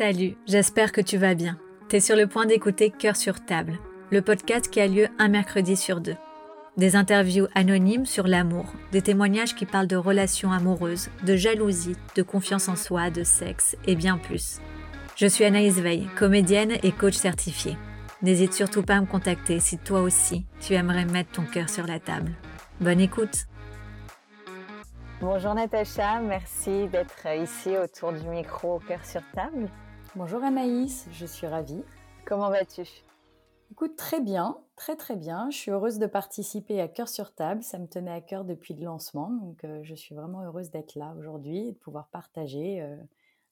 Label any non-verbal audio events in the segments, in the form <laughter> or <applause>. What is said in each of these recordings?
Salut, j'espère que tu vas bien. T'es sur le point d'écouter Cœur sur table, le podcast qui a lieu un mercredi sur deux. Des interviews anonymes sur l'amour, des témoignages qui parlent de relations amoureuses, de jalousie, de confiance en soi, de sexe et bien plus. Je suis Anaïs Veil, comédienne et coach certifiée. N'hésite surtout pas à me contacter si toi aussi tu aimerais mettre ton cœur sur la table. Bonne écoute Bonjour Natacha, merci d'être ici autour du micro Cœur sur table. Bonjour Anaïs, je suis ravie. Comment vas-tu? Écoute, très bien, très très bien. Je suis heureuse de participer à Cœur sur table. Ça me tenait à cœur depuis le lancement, donc euh, je suis vraiment heureuse d'être là aujourd'hui et de pouvoir partager euh,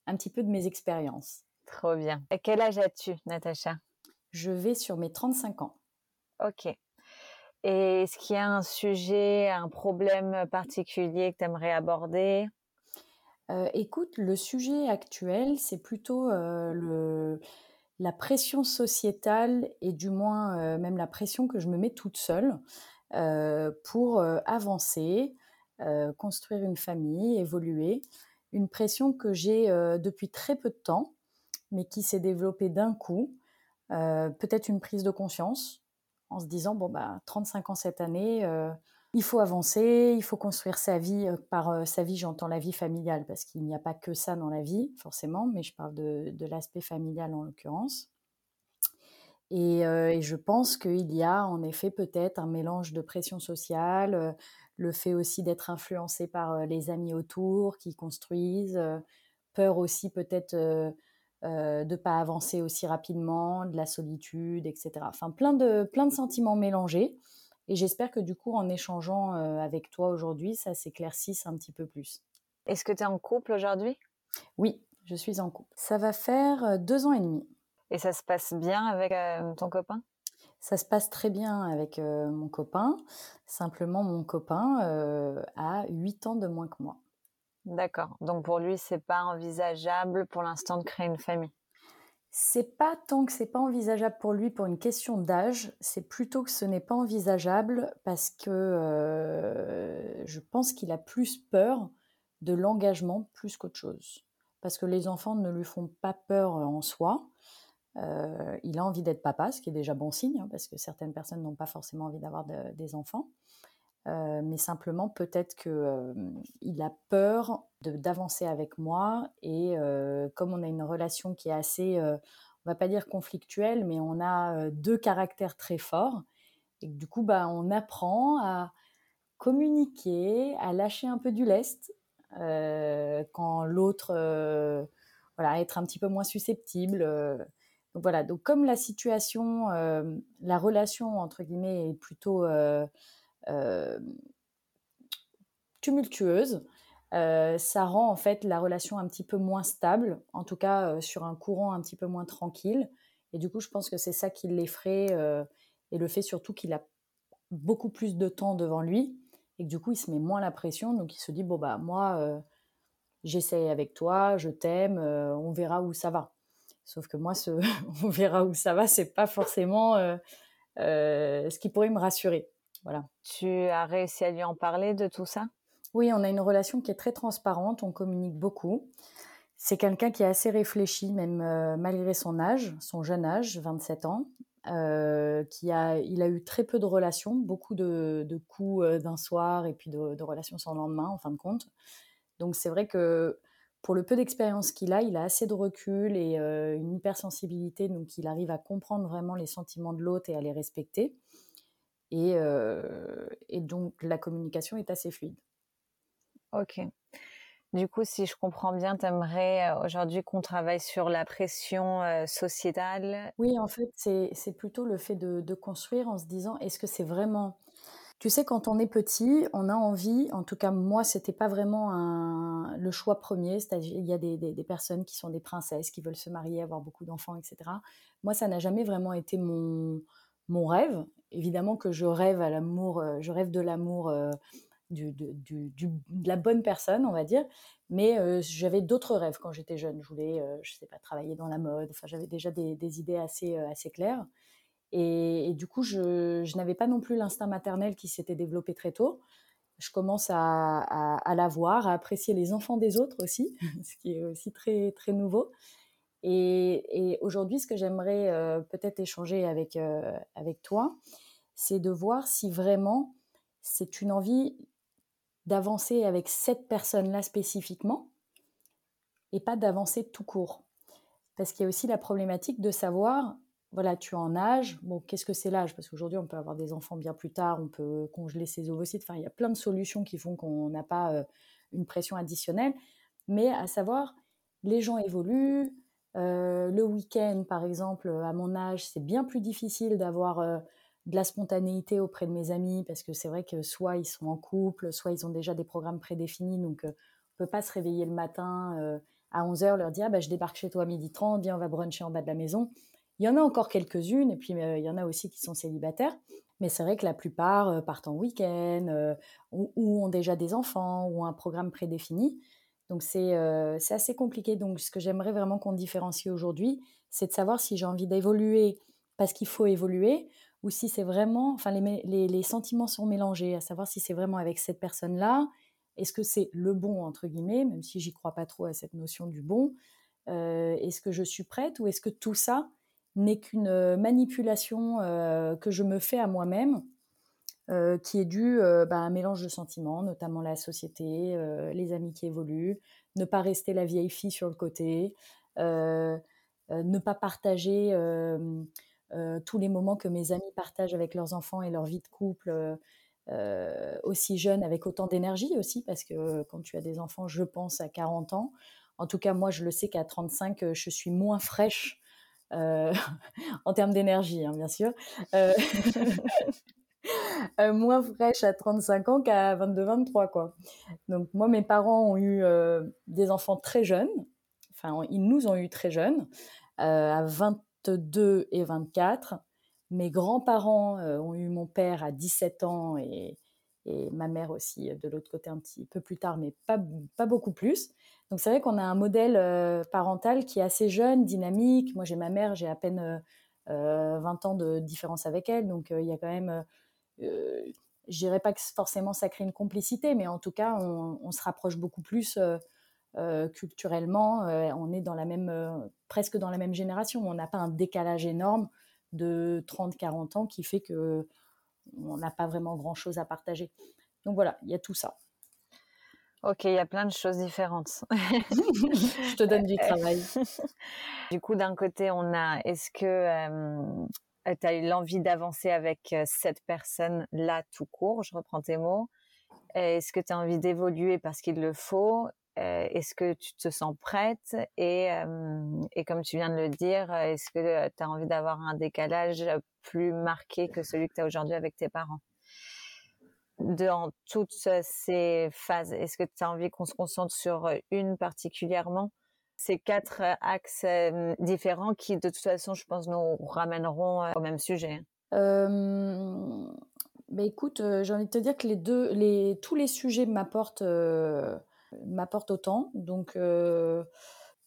un petit peu de mes expériences. Trop bien. Et quel âge as-tu, Natacha? Je vais sur mes 35 ans. Ok. Et est-ce qu'il y a un sujet, un problème particulier que tu aimerais aborder? Euh, Écoute, le sujet actuel, c'est plutôt euh, le, la pression sociétale et du moins euh, même la pression que je me mets toute seule pour avancer, construire une famille, évoluer. Une pression que j'ai depuis très peu de temps, mais qui s'est développée d'un coup. Peut-être une prise de conscience, en se disant bon bah 35 ans cette année, il faut avancer, il faut construire sa vie. Par euh, sa vie, j'entends la vie familiale parce qu'il n'y a pas que ça dans la vie forcément, mais je parle de, de l'aspect familial en l'occurrence. Et, et, je pense qu'il y a en effet peut-être un mélange de pression sociale, le fait aussi d'être influencé par les amis autour qui construisent, peur aussi peut-être de pas avancer aussi rapidement, de la solitude, etc. Enfin, plein de, plein de sentiments mélangés. Et j'espère que du coup, en échangeant euh, avec toi aujourd'hui, ça s'éclaircisse un petit peu plus. Est-ce que tu es en couple aujourd'hui? Oui, je suis en couple. Ça va faire euh, deux ans et demi. Et ça se passe bien avec ton copain? Ça se passe très bien avec mon copain. Simplement, mon copain a huit ans de moins que moi. D'accord. Donc pour lui, c'est pas envisageable pour l'instant de créer une famille? C'est pas tant que c'est pas envisageable pour lui pour une question d'âge, c'est plutôt que ce n'est pas envisageable parce que euh, je pense qu'il a plus peur de l'engagement plus qu'autre chose. Parce que les enfants ne lui font pas peur en soi. Euh, il a envie d'être papa, ce qui est déjà bon signe, hein, parce que certaines personnes n'ont pas forcément envie d'avoir des enfants. Euh, mais simplement peut-être qu'il euh, a peur d'avancer avec moi et comme on a une relation qui est assez, on va pas dire conflictuelle, mais on a deux caractères très forts et du coup bah on apprend à communiquer, à lâcher un peu du lest quand l'autre, voilà, être un petit peu moins susceptible. donc voilà, donc comme la situation, la relation entre guillemets est plutôt tumultueuse. Euh, ça rend en fait la relation un petit peu moins stable, en tout cas euh, sur un courant un petit peu moins tranquille. Et du coup, je pense que c'est ça qui l'effraie et le fait surtout qu'il a beaucoup plus de temps devant lui et que du coup, il se met moins la pression. Donc, il se dit bon bah moi, j'essaye avec toi, je t'aime, on verra où ça va. Sauf que moi, <laughs> on verra où ça va, c'est pas forcément ce qui pourrait me rassurer. Voilà. Tu as réussi à lui en parler de tout ça? Oui, on a une relation qui est très transparente, on communique beaucoup. C'est quelqu'un qui est assez réfléchi, même euh, malgré son âge, son jeune âge, 27 ans. Euh, qui a, il a eu très peu de relations, beaucoup de, coups euh, d'un soir et puis de, relations sans lendemain en fin de compte. Donc c'est vrai que pour le peu d'expérience qu'il a, il a assez de recul et une hypersensibilité, donc il arrive à comprendre vraiment les sentiments de l'autre et à les respecter. Euh, et, donc, la communication est assez fluide. Ok. Du coup, si je comprends bien, tu aimerais euh, aujourd'hui qu'on travaille sur la pression euh, sociétale? Oui, en fait, c'est plutôt le fait de, construire en se disant est-ce que c'est vraiment. Tu sais, quand on est petit, on a envie, en tout cas, moi, c'était pas vraiment un, le choix premier. C'est-à-dire, il y a des, des, personnes qui sont des princesses, qui veulent se marier, avoir beaucoup d'enfants, etc. Moi, ça n'a jamais vraiment été mon, mon rêve évidemment que je rêve à l'amour, euh, je rêve de l'amour euh, de la bonne personne, on va dire. Mais euh, j'avais d'autres rêves quand j'étais jeune. Je voulais, je sais pas, travailler dans la mode. Enfin, j'avais déjà des, idées assez, assez claires. Et, du coup, je, n'avais pas non plus l'instinct maternel qui s'était développé très tôt. Je commence à, à, à l'avoir, à apprécier les enfants des autres aussi, <laughs> ce qui est aussi très, très nouveau. Et, aujourd'hui, ce que j'aimerais peut-être échanger avec, avec toi, c'est de voir si vraiment c'est une envie d'avancer avec cette personne-là spécifiquement et pas d'avancer tout court. Parce qu'il y a aussi la problématique de savoir, voilà, tu es en âge, bon, qu'est-ce que c'est l'âge? Parce qu'aujourd'hui, on peut avoir des enfants bien plus tard, on peut congeler ses ovocytes, enfin, il y a plein de solutions qui font qu'on n'a pas euh, une pression additionnelle. Mais à savoir, les gens évoluent. Euh, le week-end, par exemple, à mon âge, c'est bien plus difficile d'avoir euh, de la spontanéité auprès de mes amis parce que c'est vrai que soit ils sont en couple, soit ils ont déjà des programmes prédéfinis, donc on peut pas se réveiller le matin à 11h, leur dire ah, bah, je débarque chez toi à midi 30, viens, on va bruncher en bas de la maison. Il y en a encore quelques-unes, et puis euh, il y en a aussi qui sont célibataires. Mais c'est vrai que la plupart euh, partent en week-end, euh, ou, ont déjà des enfants, ou un programme prédéfini. Donc c'est assez compliqué. Donc ce que j'aimerais vraiment qu'on différencie aujourd'hui, c'est de savoir si j'ai envie d'évoluer parce qu'il faut évoluer, ou si c'est vraiment, enfin les, les, les, sentiments sont mélangés, à savoir si c'est vraiment avec cette personne-là, est-ce que c'est le bon, entre guillemets, même si j'y crois pas trop à cette notion du bon euh, Est-ce que je suis prête ou est-ce que tout ça n'est qu'une euh, manipulation euh, que je me fais à moi-même? Qui est due bah, à un mélange de sentiments, notamment la société, les amis qui évoluent, ne pas rester la vieille fille sur le côté, ne pas partager tous les moments que mes amis partagent avec leurs enfants et leur vie de couple euh, aussi jeune avec autant d'énergie aussi, parce que quand tu as des enfants, je pense à 40 ans. En tout cas, moi, je le sais qu'à 35, euh, je suis moins fraîche euh, <laughs> en termes d'énergie, hein, bien sûr. <laughs> <laughs> moins fraîche à 35 ans qu'à 22-23, quoi. Donc, moi, mes parents ont eu des enfants très jeunes. Enfin, ils nous ont eu très jeunes, à 22 et 24. Mes grands-parents euh, ont eu mon père à 17 ans et, ma mère aussi euh, de l'autre côté un petit peu plus tard, mais pas, beaucoup plus. Donc c'est vrai qu'on a un modèle euh, parental qui est assez jeune, dynamique. Moi j'ai ma mère, j'ai à peine 20 ans de différence avec elle, donc il y a quand même, je dirais pas que forcément ça crée une complicité, mais en tout cas on, se rapproche beaucoup plus culturellement. on est dans la même, presque dans la même génération. On n'a pas un décalage énorme de 30-40 ans qui fait que on n'a pas vraiment grand-chose à partager. Donc voilà, il y a tout ça. Ok, il y a plein de choses différentes. <laughs> <laughs> Je te donne du travail. du coup, d'un côté, on a, est-ce que euh, tu as eu l'envie d'avancer avec euh, cette personne-là tout court Je reprends tes mots. Est-ce que tu as envie d'évoluer parce qu'il le faut? Euh, est-ce que tu te sens prête? Et, euh, et comme tu viens de le dire, est-ce que tu as envie d'avoir un décalage plus marqué que celui que tu as aujourd'hui avec tes parents? Dans toutes ces phases, est-ce que tu as envie qu'on se concentre sur une particulièrement? Ces quatre axes euh, différents qui, de toute façon, je pense, nous ramèneront au même sujet. Euh, bah écoute, j'ai envie de te dire que les deux, les, tous les sujets m'apportent m'apporte autant. Donc, euh,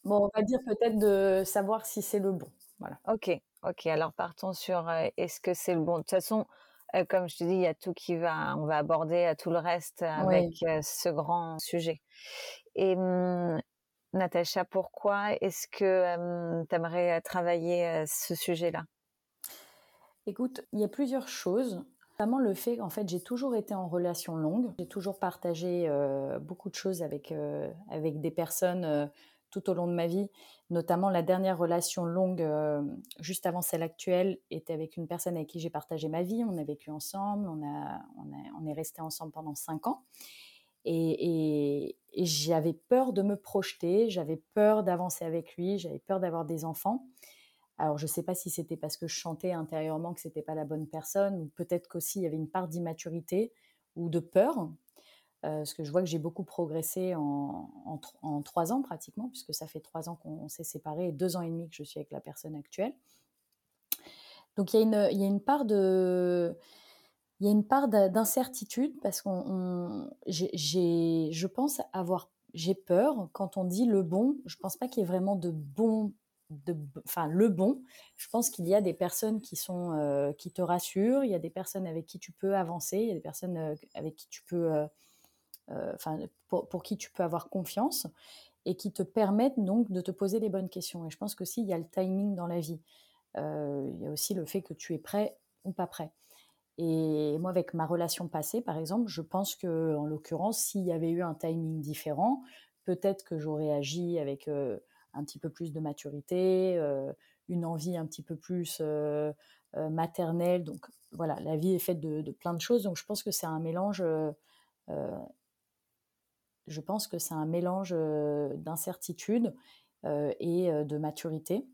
bon, on va dire peut-être de savoir si c'est le bon. Voilà. Ok, ok. Alors partons sur euh, est-ce que c'est le bon? De toute façon, euh, comme je te dis, il y a tout qui va, on va aborder tout le reste avec ce grand sujet. Et Natacha, pourquoi est-ce que tu aimerais travailler ce sujet-là? Écoute, il y a plusieurs choses. Le fait qu'en fait j'ai toujours été en relation longue, j'ai toujours partagé euh, beaucoup de choses avec, euh, avec des personnes euh, tout au long de ma vie, notamment la dernière relation longue juste avant celle actuelle était avec une personne avec qui j'ai partagé ma vie, on a vécu ensemble, on, a, on, est resté ensemble pendant cinq ans. Et j'avais peur de me projeter, j'avais peur d'avancer avec lui, j'avais peur d'avoir des enfants. Alors, je ne sais pas si c'était parce que je chantais intérieurement que ce n'était pas la bonne personne, ou peut-être qu'aussi il y avait une part d'immaturité ou de peur, euh, parce que je vois que j'ai beaucoup progressé en, trois ans pratiquement, puisque ça fait trois ans qu'on s'est séparés et deux ans et demi que je suis avec la personne actuelle. Donc, il y a une part de il y a une part d'incertitude parce qu'on, je pense avoir, j'ai peur quand on dit le bon. Je pense pas qu'il y ait vraiment de bon enfin le bon. Je pense qu'il y a des personnes qui sont euh, qui te rassurent, il y a des personnes avec qui tu peux avancer, il y a des personnes euh, avec qui tu peux, euh, enfin pour, qui tu peux avoir confiance. et qui te permettent donc de te poser les bonnes questions. Et je pense qu'aussi, il y a le timing dans la vie. Il y a aussi le fait que tu es prêt ou pas prêt. Et moi, avec ma relation passée, par exemple, je pense que, en l'occurrence, s'il y avait eu un timing différent, peut-être que j'aurais agi avec un petit peu plus de maturité, une envie un petit peu plus maternelle. Donc voilà, la vie est faite de, de, plein de choses. Donc je pense que c'est un mélange je pense que c'est un mélange d'incertitude et de maturité.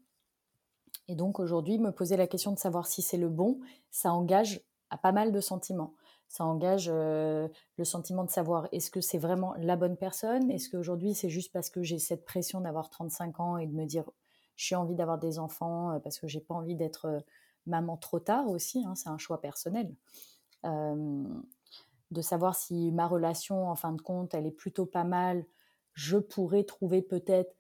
Et donc aujourd'hui, me poser la question de savoir si c'est le bon, ça engage à pas mal de sentiments. Ça engage le sentiment de savoir est-ce que c'est vraiment la bonne personne? Est-ce qu'aujourd'hui c'est juste parce que j'ai cette pression d'avoir 35 ans et de me dire j'ai envie d'avoir des enfants parce que j'ai pas envie d'être maman trop tard aussi, hein, c'est un choix personnel de savoir si ma relation, en fin de compte, elle est plutôt pas mal, je pourrais trouver peut-être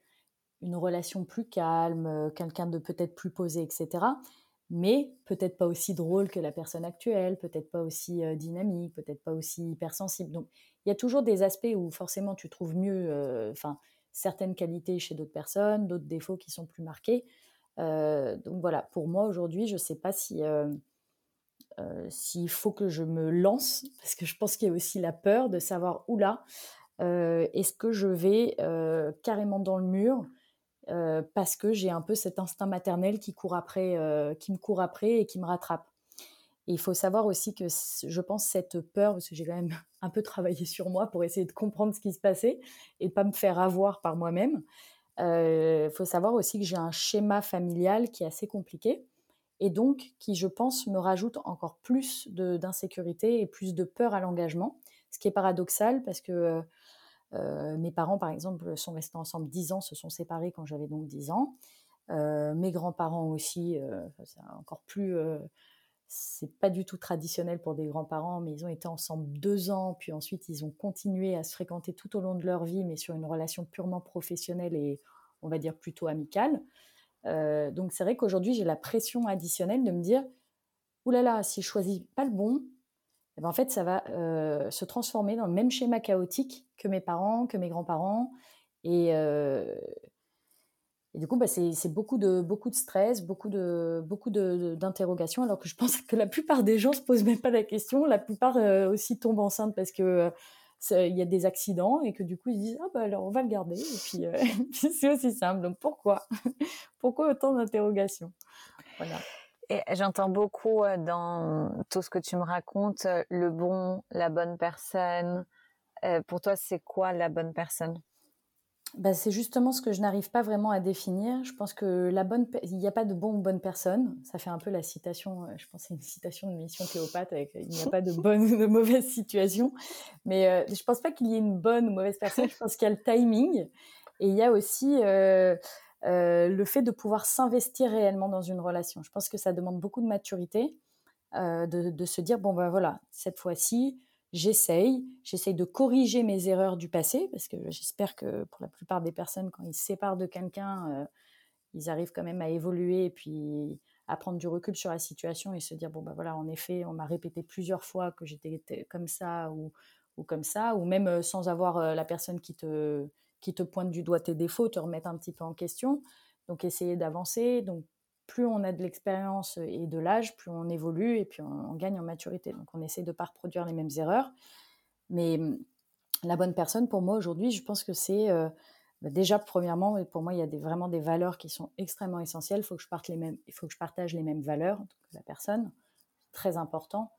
une relation plus calme, euh, quelqu'un de peut-être plus posé, etc. Mais peut-être pas aussi drôle que la personne actuelle, peut-être pas aussi euh, dynamique, peut-être pas aussi hypersensible. Donc, il y a toujours des aspects où forcément tu trouves mieux, euh, enfin, certaines qualités chez d'autres personnes, d'autres défauts qui sont plus marqués. donc voilà, pour moi aujourd'hui, je ne sais pas si euh, s'il faut que je me lance, <laughs> parce que je pense qu'il y a aussi la peur de savoir où là, euh, est-ce que je vais euh, carrément dans le mur parce que j'ai un peu cet instinct maternel qui court après, qui me court après et qui me rattrape. Et il faut savoir aussi que je pense cette peur, parce que j'ai quand même <laughs> un peu travaillé sur moi pour essayer de comprendre ce qui se passait et pas me faire avoir par moi-même. Il faut savoir aussi que j'ai un schéma familial qui est assez compliqué et donc qui, je pense, me rajoute encore plus d'insécurité et plus de peur à l'engagement, ce qui est paradoxal parce que euh, euh, mes parents, par exemple, sont restés ensemble 10 ans, se sont séparés quand j'avais donc 10 ans. Mes grands-parents aussi, c'est encore plus... c'est pas du tout traditionnel pour des grands-parents, mais ils ont été ensemble deux ans, puis ensuite ils ont continué à se fréquenter tout au long de leur vie, mais sur une relation purement professionnelle et on va dire plutôt amicale. Donc c'est vrai qu'aujourd'hui j'ai la pression additionnelle de me dire oulala si je choisis pas le bon, eh ben en fait ça va euh, se transformer dans le même schéma chaotique que mes parents, que mes grands-parents, et, euh, du coup bah, c'est beaucoup de beaucoup de stress, beaucoup de beaucoup d'interrogations, alors que je <laughs> pense que la plupart des gens se posent même pas la question, la plupart aussi tombent enceintes parce que il y a des accidents et que du coup ils disent ah bah alors on va le garder. Et puis euh, <laughs> c'est aussi simple. Donc pourquoi? <laughs> Pourquoi autant d'interrogations? Voilà j'entends beaucoup euh, dans tout ce que tu me racontes euh, le bon la bonne personne pour toi c'est quoi la bonne personne? Bah, c'est justement ce que je n'arrive pas vraiment à définir. Je pense que la bonne, il n'y a pas de bon ou bonne personne. Ça fait un peu la citation, euh, je pense c'est une citation de Mission Cléopâtre avec il n'y a pas de <laughs> bonne ou de mauvaise situation. Mais euh, je pense pas qu'il y ait une bonne ou mauvaise personne. Je pense qu'il y a le timing et il y a aussi euh, le fait de pouvoir s'investir réellement dans une relation. Je pense que ça demande beaucoup de maturité, de, de, se dire bon ben voilà cette fois-ci j'essaye, j'essaye de corriger mes erreurs du passé, parce que j'espère que pour la plupart des personnes, quand ils se séparent de quelqu'un, euh, ils arrivent quand même à évoluer et puis à prendre du recul sur la situation et se dire, bon, ben voilà, en effet, on m'a répété plusieurs fois que j'étais comme ça ou, ou, comme ça, ou même euh, sans avoir euh, la personne qui te, qui te pointe du doigt tes défauts, te remettre un petit peu en question. Donc, essayer d'avancer. Donc, plus on a de l'expérience et de l'âge, plus on évolue et puis on, gagne en maturité. Donc on essaie de ne pas reproduire les mêmes erreurs. Mais hum, la bonne personne, pour moi aujourd'hui, je pense que c'est euh, bah, déjà premièrement, pour moi, il y a vraiment des valeurs qui sont extrêmement essentielles. Il faut que je parte les mêmes, il faut que je partage les mêmes valeurs que la personne. Très important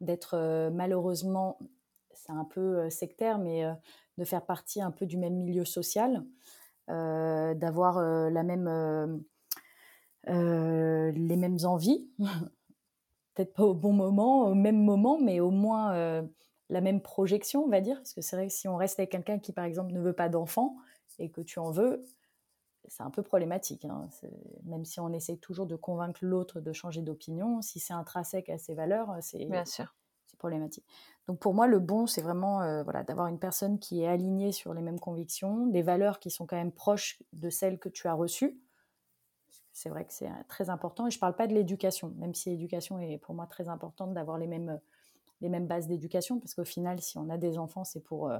d'être euh, malheureusement, c'est un peu sectaire, mais de faire partie un peu du même milieu social, d'avoir la même les mêmes envies, <laughs> peut-être pas au bon moment, au même moment, mais au moins la même projection, on va dire. Parce que c'est vrai que si on reste avec quelqu'un qui, par exemple, ne veut pas d'enfant et que tu en veux, c'est un peu problématique. Hein. Même si on essaye toujours de convaincre l'autre de changer d'opinion, si c'est intrinsèque à ses valeurs, c'est Donc pour moi, le bon, c'est vraiment euh, voilà, d'avoir une personne qui est alignée sur les mêmes convictions, des valeurs qui sont quand même proches de celles que tu as reçues. C'est vrai que c'est euh, très important. Et je ne parle pas de l'éducation, même si l'éducation est pour moi très importante d'avoir les mêmes, les mêmes bases d'éducation, parce qu'au final, si on a des enfants, c'est pour euh,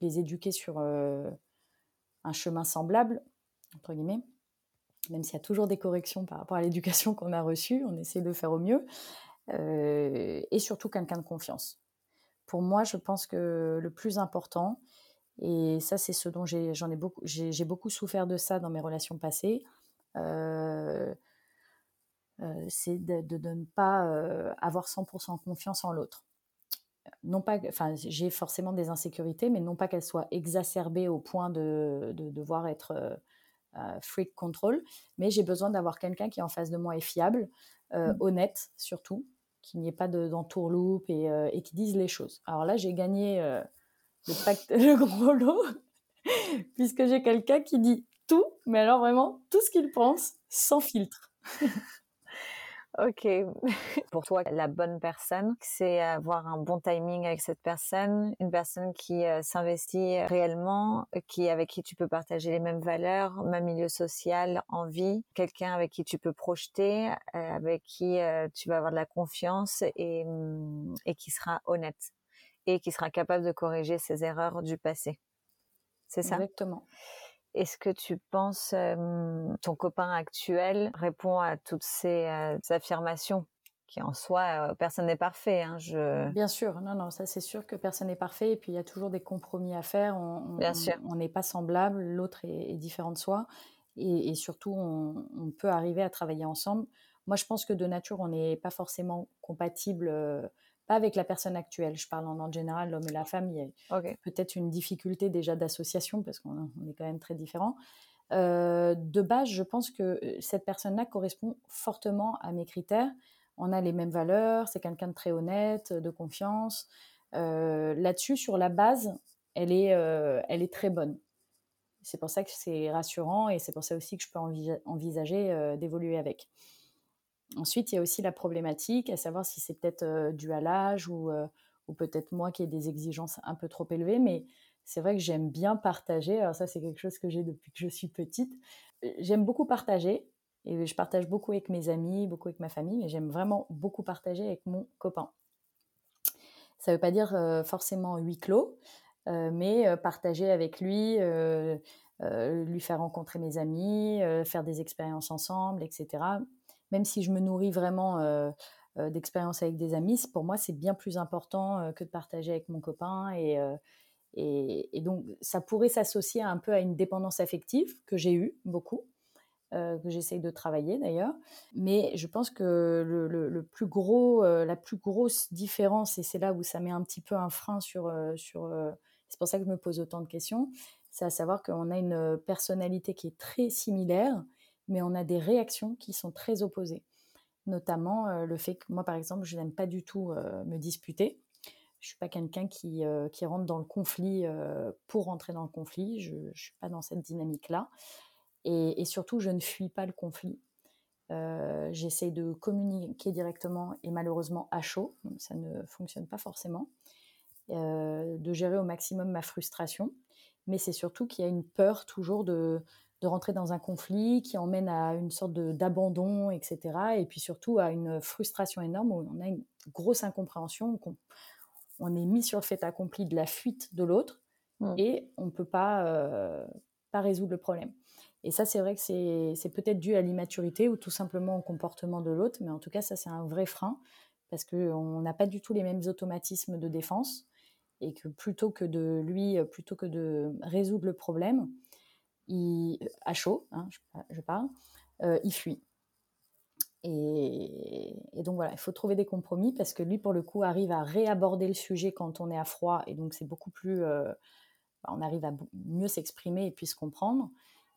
les éduquer sur euh, un chemin semblable, entre guillemets, même s'il y a toujours des corrections par rapport à l'éducation <laughs> qu'on a reçue, on essaie de faire au mieux, et surtout quelqu'un de confiance. Pour moi, je pense que le plus important, et ça c'est ce dont j'en ai, beaucoup, j'ai beaucoup souffert de ça dans mes relations passées, c'est de, de, ne pas avoir 100% confiance en l'autre non pas, enfin, j'ai forcément des insécurités, mais non pas qu'elles soient exacerbées au point de, devoir être euh, euh, freak control, mais j'ai besoin d'avoir quelqu'un qui en face de moi est fiable, euh, mmh. honnête surtout, qu'il n'y ait pas d'entourloupe et, et qui dise les choses. Alors là, j'ai gagné le, pacte, <laughs> le gros lot, <laughs> puisque j'ai quelqu'un qui dit tout, mais alors vraiment tout ce qu'il pense, sans filtre. <laughs> Ok. <laughs> Pour toi, la bonne personne, c'est avoir un bon timing avec cette personne, une personne qui euh, s'investit réellement, qui avec qui tu peux partager les mêmes valeurs, même milieu social, envie, quelqu'un avec qui tu peux projeter, euh, avec qui euh, tu vas avoir de la confiance et, mm, et qui sera honnête et qui sera capable de corriger ses erreurs du passé. C'est ça? Exactement. Est-ce que tu penses ton copain actuel répond à toutes ces affirmations qui en soi personne n'est parfait hein, je... Bien sûr, non non, ça c'est sûr que personne n'est parfait et puis il y a toujours des compromis à faire. On, Bien sûr. On n'est pas semblable, l'autre est, différent de soi et, surtout on, peut arriver à travailler ensemble. Moi je pense que de nature on n'est pas forcément compatible pas avec la personne actuelle. Je parle en, général, l'homme et la femme. Il y a peut-être une difficulté déjà d'association parce qu'on est quand même très différents. Euh, de base, je pense que euh, cette personne-là correspond fortement à mes critères. On a les mêmes valeurs, c'est quelqu'un de très honnête, de confiance. Euh, là-dessus, sur la base, elle est, elle est très bonne. C'est pour ça que c'est rassurant et c'est pour ça aussi que je peux envisager d'évoluer avec. Ensuite, il y a aussi la problématique, à savoir si c'est peut-être dû à l'âge ou, ou peut-être moi qui ai des exigences un peu trop élevées, mais c'est vrai que j'aime bien partager. Alors ça, c'est quelque chose que j'ai depuis que je suis petite. J'aime beaucoup partager et je partage beaucoup avec mes amis, beaucoup avec ma famille, mais j'aime vraiment beaucoup partager avec mon copain. Ça ne veut pas dire forcément huis clos, mais partager avec lui, lui faire rencontrer mes amis, faire des expériences ensemble, etc même si je me nourris vraiment d'expériences avec des amis, pour moi, c'est bien plus important que de partager avec mon copain. Et, donc, ça pourrait s'associer un peu à une dépendance affective que j'ai eue beaucoup. que j'essaye de travailler d'ailleurs. Mais je pense que le, plus gros, la plus grosse différence, et c'est là où ça met un petit peu un frein sur c'est pour ça que je me pose autant de questions, c'est à savoir qu'on a une personnalité qui est très similaire, mais on a des réactions qui sont très opposées. Notamment euh, le fait que moi, par exemple, je n'aime pas du tout euh, me disputer. Je ne suis pas quelqu'un qui, euh, qui, rentre dans le conflit pour rentrer dans le conflit. Je ne suis pas dans cette dynamique-là. Et, surtout, je ne fuis pas le conflit. J'essaie de communiquer directement et malheureusement à chaud. Ça ne fonctionne pas forcément. de gérer au maximum ma frustration. Mais c'est surtout qu'il y a une peur toujours de, de rentrer dans un conflit qui emmène à une sorte d'abandon, etc. Et puis surtout à une frustration énorme où on a une grosse incompréhension, qu'on on est mis sur le fait accompli de la fuite de l'autre mmh. et on ne peut pas, euh, pas résoudre le problème. Et ça, c'est vrai que c'est peut-être dû à l'immaturité ou tout simplement au comportement de l'autre, mais en tout cas, ça, c'est un vrai frein parce qu'on n'a pas du tout les mêmes automatismes de défense et que plutôt que de lui, plutôt que de résoudre le problème, à chaud, hein, je, parle, euh, il fuit. Et, donc voilà, il faut trouver des compromis parce que lui, pour le coup, arrive à réaborder le sujet quand on est à froid et donc c'est beaucoup plus. Euh, bah, on arrive à mieux s'exprimer et puis se comprendre.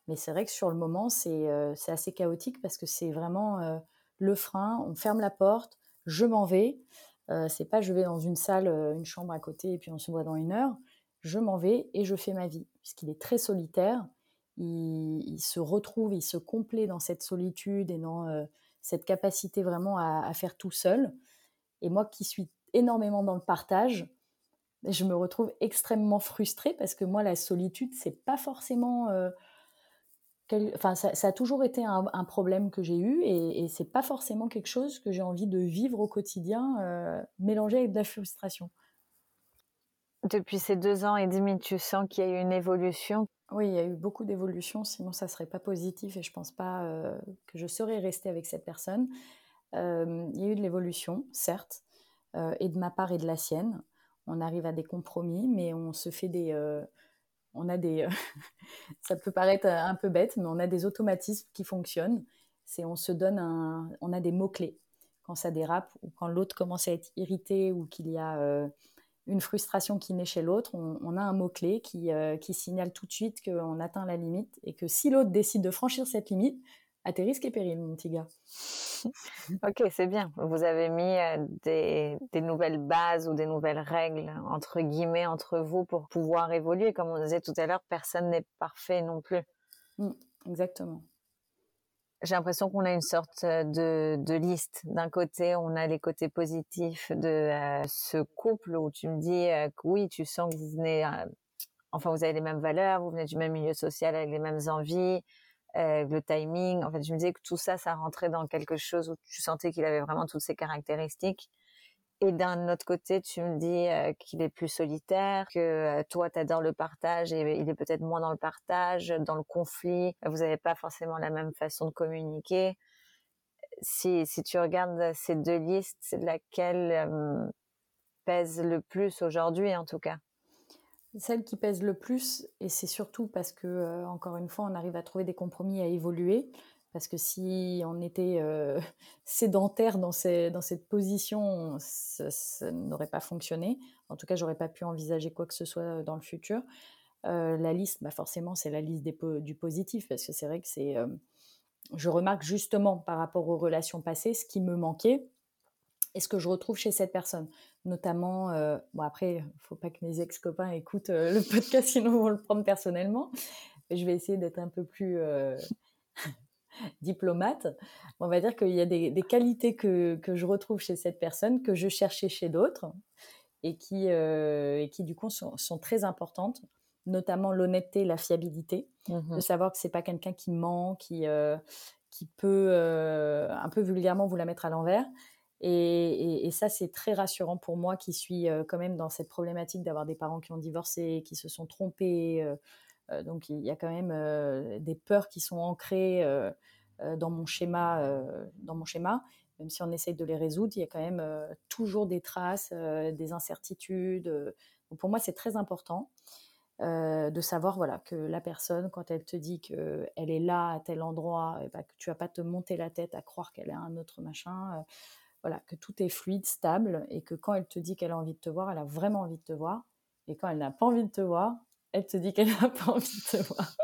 Mais c'est vrai que sur le moment, c'est euh, assez chaotique parce que c'est vraiment le frein, on ferme la porte, je m'en vais. c'est pas je vais dans une salle, une chambre à côté et puis on se voit dans une heure. Je m'en vais et je fais ma vie puisqu'il est très solitaire il, se retrouve, il se complaît dans cette solitude et dans cette capacité vraiment à, faire tout seul. Et moi qui suis énormément dans le partage, je me retrouve extrêmement frustrée parce que moi, la solitude, c'est pas forcément. Enfin, ça, a toujours été un, problème que j'ai eu et, et c'est pas forcément quelque chose que j'ai envie de vivre au quotidien, mélangé avec de la frustration. Depuis ces deux ans et demi, tu sens qu'il y a eu une évolution Oui, il y a eu beaucoup d'évolution, sinon ça serait pas positif et je pense pas que je serais restée avec cette personne. il y a eu de l'évolution, certes, et de ma part et de la sienne. On arrive à des compromis, mais on se fait des... on a des... <laughs> ça peut paraître un peu bête, mais on a des automatismes qui fonctionnent. C'est on se donne un... On a des mots-clés quand ça dérape ou quand l'autre commence à être irrité ou qu'il y a une frustration qui naît chez l'autre, on, a un mot-clé euh, qui, signale tout de suite qu'on atteint la limite et que si l'autre décide de franchir cette limite, à tes risques et périls, mon petit gars. <laughs> ok, c'est bien. Vous avez mis euh, des, nouvelles bases ou des nouvelles règles, entre guillemets, entre vous pour pouvoir évoluer. Comme on disait tout à l'heure, personne n'est parfait non plus. Mmh, exactement j'ai l'impression qu'on a une sorte de, de liste. D'un côté, on a les côtés positifs de ce couple où tu me dis que oui, tu sens que vous venez, enfin, vous avez les mêmes valeurs, vous venez du même milieu social avec les mêmes envies, le timing. En fait, je me disais que tout ça, ça rentrait dans quelque chose où tu sentais qu'il avait vraiment toutes ces caractéristiques. Et d'un autre côté, tu me dis euh, qu'il est plus solitaire, que euh, toi, tu adores le partage et il est peut-être moins dans le partage, dans le conflit. Vous n'avez pas forcément la même façon de communiquer. Si, si tu regardes ces deux listes, laquelle euh, pèse le plus aujourd'hui, en tout cas? Celle qui pèse le plus, et c'est surtout parce que, encore une fois, on arrive à trouver des compromis, à évoluer. Parce que si on était euh, <laughs> sédentaire dans, dans, cette position, ça, n'aurait pas fonctionné. En tout cas, j'aurais pas pu envisager quoi que ce soit dans le futur. Euh, la liste, bah forcément, c'est la liste du positif, parce que c'est vrai que c'est. Euh, je remarque justement par rapport aux relations passées ce qui me manquait et ce que je retrouve chez cette personne. Notamment, bon après, faut pas que mes ex-copains écoutent le <laughs> podcast, sinon ils vont le prendre personnellement. Je vais essayer d'être un peu plus diplomate, on va dire qu'il y a des, qualités que, je retrouve chez cette personne que je cherchais chez d'autres et qui, euh, et qui du coup sont, très importantes, notamment l'honnêteté, la fiabilité, mmh de savoir que c'est pas quelqu'un qui ment, qui, euh, qui peut euh, un peu vulgairement vous la mettre à l'envers. Et, et, ça, c'est très rassurant pour moi qui suis quand même dans cette problématique d'avoir des parents qui ont divorcé, qui se sont trompés, euh, donc il y a quand même euh, des peurs qui sont ancrées euh, dans mon schéma, dans mon schéma. Même si on essaye de les résoudre, il y a quand même toujours des traces, des incertitudes. pour moi, c'est très important. de savoir voilà que la personne quand elle te dit que elle est là à tel endroit et bah, que tu vas pas te monter la tête à croire qu'elle est un autre machin voilà que tout est fluide stable et que quand elle te dit qu'elle a envie de te voir elle a vraiment envie de te voir et quand elle n'a pas envie de te voir elle te dit qu'elle n'a pas envie de te voir.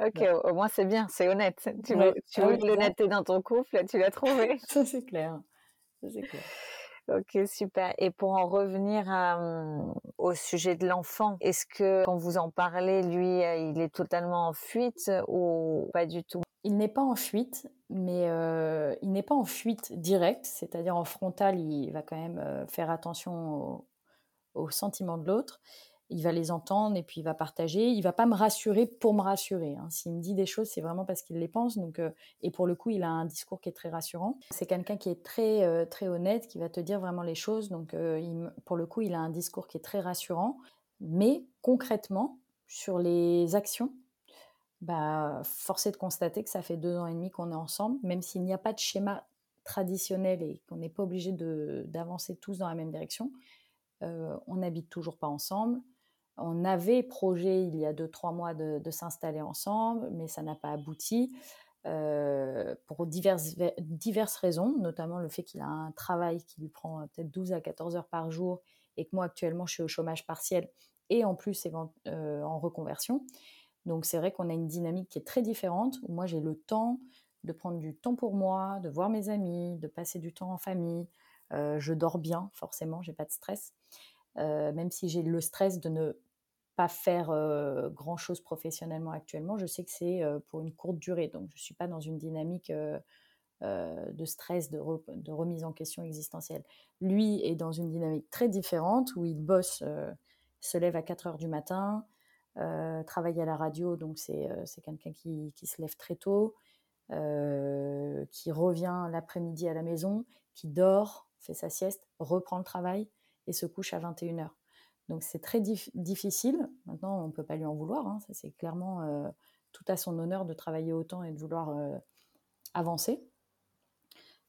Ok, au moins c'est bien, c'est honnête. Tu, veux, tu l'honnêteté dans ton couple, tu l'as trouvé. <laughs> Ça c'est clair. Ça clair. Ok, super. Et pour en revenir hum, au sujet de l'enfant, est-ce que quand vous en parlez, lui, euh, il est totalement en fuite ou pas du tout? Il n'est pas en fuite, mais euh, il n'est pas en fuite directe, c'est-à-dire en frontal, il va quand même euh, faire attention aux sentiments de l'autre il va les entendre et puis il va partager. Il va pas me rassurer pour me rassurer. Hein. S'il me dit des choses, c'est vraiment parce qu'il les pense. Donc, euh, et pour le coup, il a un discours qui est très rassurant. C'est quelqu'un qui est très euh, très honnête, qui va te dire vraiment les choses. Donc, euh, pour le coup, il a un discours qui est très rassurant. Mais concrètement, sur les actions, bah, force est de constater que ça fait deux ans et demi qu'on est ensemble, même s'il n'y a pas de schéma traditionnel et qu'on n'est pas obligé d'avancer tous dans la même direction. on n'habite toujours pas ensemble on avait projet il y a deux, trois mois de, s'installer ensemble, mais ça n'a pas abouti. Euh, pour diverses, diverses raisons, notamment le fait qu'il a un travail qui lui prend euh, peut-être 12 à 14 heures par jour et que moi actuellement je suis au chômage partiel et en plus euh, en reconversion. Donc c'est vrai qu'on a une dynamique qui est très différente moi j'ai le temps de prendre du temps pour moi, de voir mes amis, de passer du temps en famille. je dors bien, forcément, j'ai pas de stress. même si j'ai le stress de ne pas faire grand chose professionnellement actuellement. Je sais que c'est pour une courte durée, donc je suis pas dans une dynamique de stress, de, remise en question existentielle. Lui est dans une dynamique très différente où il bosse, se lève à 4 heures du matin, travaille à la radio, donc c'est quelqu'un qui, qui, se lève très tôt, qui revient l'après-midi à la maison, qui dort, fait sa sieste, reprend le travail et se couche à 21 heures. Donc c'est très difficile. Maintenant, on ne peut pas lui en vouloir. Hein. Ça, c'est clairement tout à son honneur de travailler autant et de vouloir avancer.